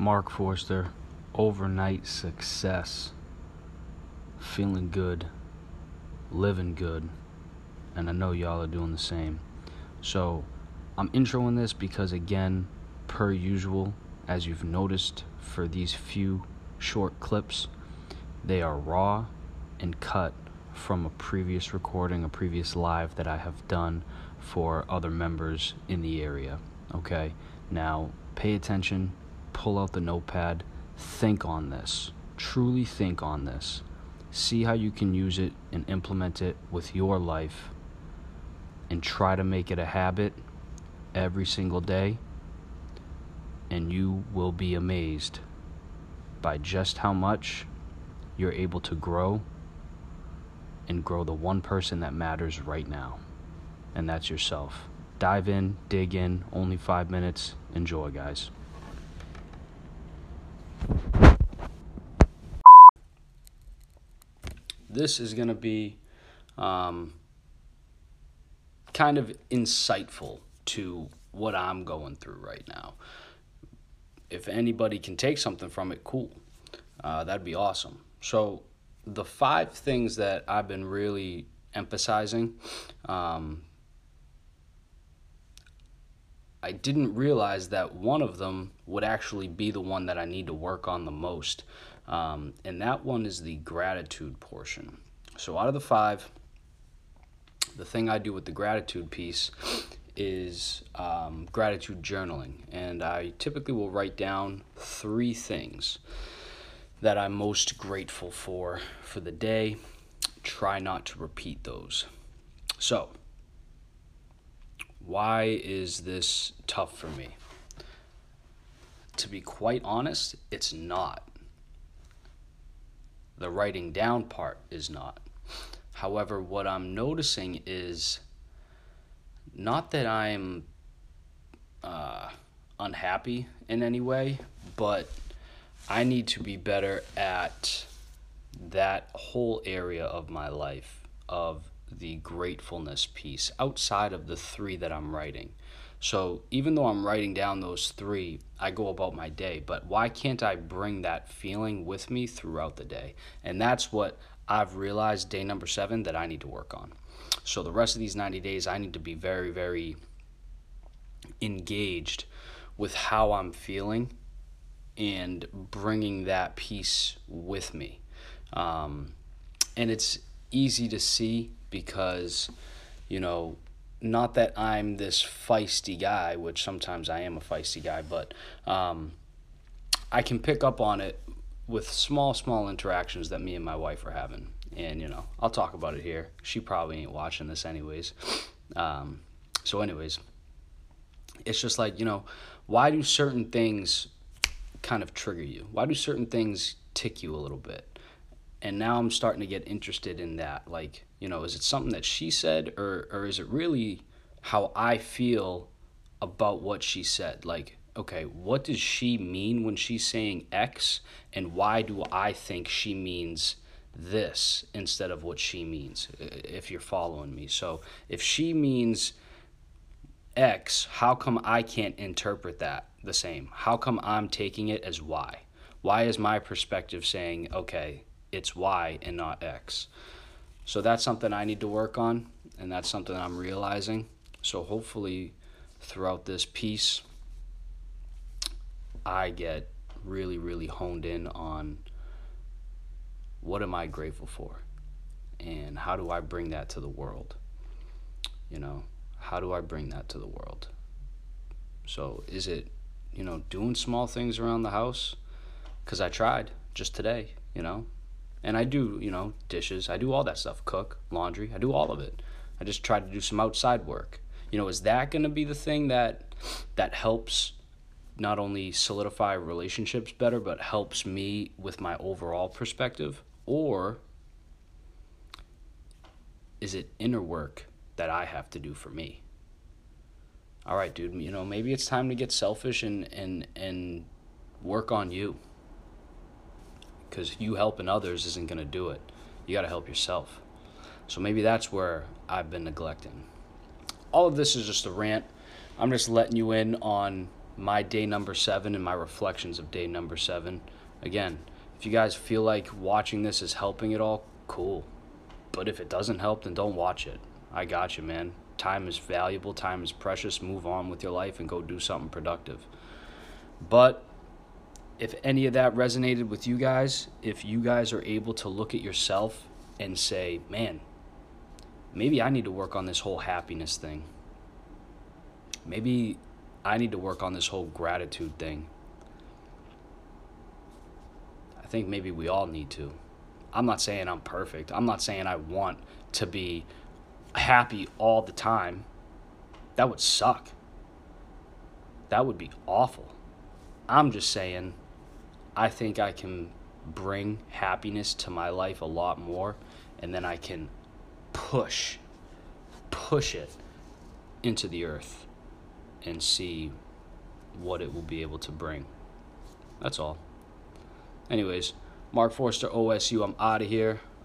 Mark Forster, overnight success, feeling good, living good, and I know y'all are doing the same. So, I'm introing this because, again, per usual, as you've noticed for these few short clips, they are raw and cut from a previous recording, a previous live that I have done for other members in the area. Okay, now pay attention, pull out the notepad, think on this, truly think on this, see how you can use it and implement it with your life, and try to make it a habit every single day, and you will be amazed by just how much you're able to grow and grow the one person that matters right now, and that's yourself. Dive in, dig in, only five minutes. Enjoy, guys. This is going to be um, kind of insightful to what I'm going through right now. If anybody can take something from it, cool. Uh, that'd be awesome. So, the five things that I've been really emphasizing, um, I didn't realize that one of them would actually be the one that I need to work on the most. Um, and that one is the gratitude portion. So, out of the five, the thing I do with the gratitude piece is um, gratitude journaling. And I typically will write down three things that I'm most grateful for for the day. Try not to repeat those. So, why is this tough for me? To be quite honest, it's not. The writing down part is not. However, what I'm noticing is not that I'm uh, unhappy in any way, but I need to be better at that whole area of my life of the gratefulness piece outside of the three that I'm writing. So even though I'm writing down those three, I go about my day. But why can't I bring that feeling with me throughout the day? And that's what I've realized day number seven that I need to work on. So the rest of these 90 days, I need to be very, very engaged with how I'm feeling and bringing that piece with me. Um, and it's easy to see because, you know, not that I'm this feisty guy, which sometimes I am a feisty guy, but um, I can pick up on it with small, small interactions that me and my wife are having. And, you know, I'll talk about it here. She probably ain't watching this, anyways. Um, so, anyways, it's just like, you know, why do certain things kind of trigger you? Why do certain things tick you a little bit? And now I'm starting to get interested in that. Like, you know, is it something that she said, or, or is it really how I feel about what she said? Like, okay, what does she mean when she's saying X, and why do I think she means this instead of what she means, if you're following me? So, if she means X, how come I can't interpret that the same? How come I'm taking it as Y? Why is my perspective saying, okay, it's Y and not X? So that's something I need to work on, and that's something I'm realizing. So hopefully, throughout this piece, I get really, really honed in on what am I grateful for? And how do I bring that to the world? You know, how do I bring that to the world? So, is it, you know, doing small things around the house? Because I tried just today, you know, and I do, you know, dishes. I do all that stuff, cook, laundry. I do all of it. I just try to do some outside work. You know, is that going to be the thing that that helps not only solidify relationships better, but helps me with my overall perspective? Or is it inner work that I have to do for me? All right, dude, you know, maybe it's time to get selfish and and and work on you. Cuz you helping others isn't going to do it. You got to help yourself. So maybe that's where I've been neglecting. All of this is just a rant. I'm just letting you in on my day number seven and my reflections of day number seven. Again, if you guys feel like watching this is helping at all, cool. But if it doesn't help, then don't watch it. I got you, man. Time is valuable, time is precious. Move on with your life and go do something productive. But if any of that resonated with you guys, if you guys are able to look at yourself and say, man, maybe I need to work on this whole happiness thing. Maybe I need to work on this whole gratitude thing. I think maybe we all need to. I'm not saying I'm perfect. I'm not saying I want to be happy all the time. That would suck. That would be awful. I'm just saying I think I can bring happiness to my life a lot more and then I can push push it into the earth and see what it will be able to bring. That's all. Anyways, Mark Forster OSU, I'm out of here.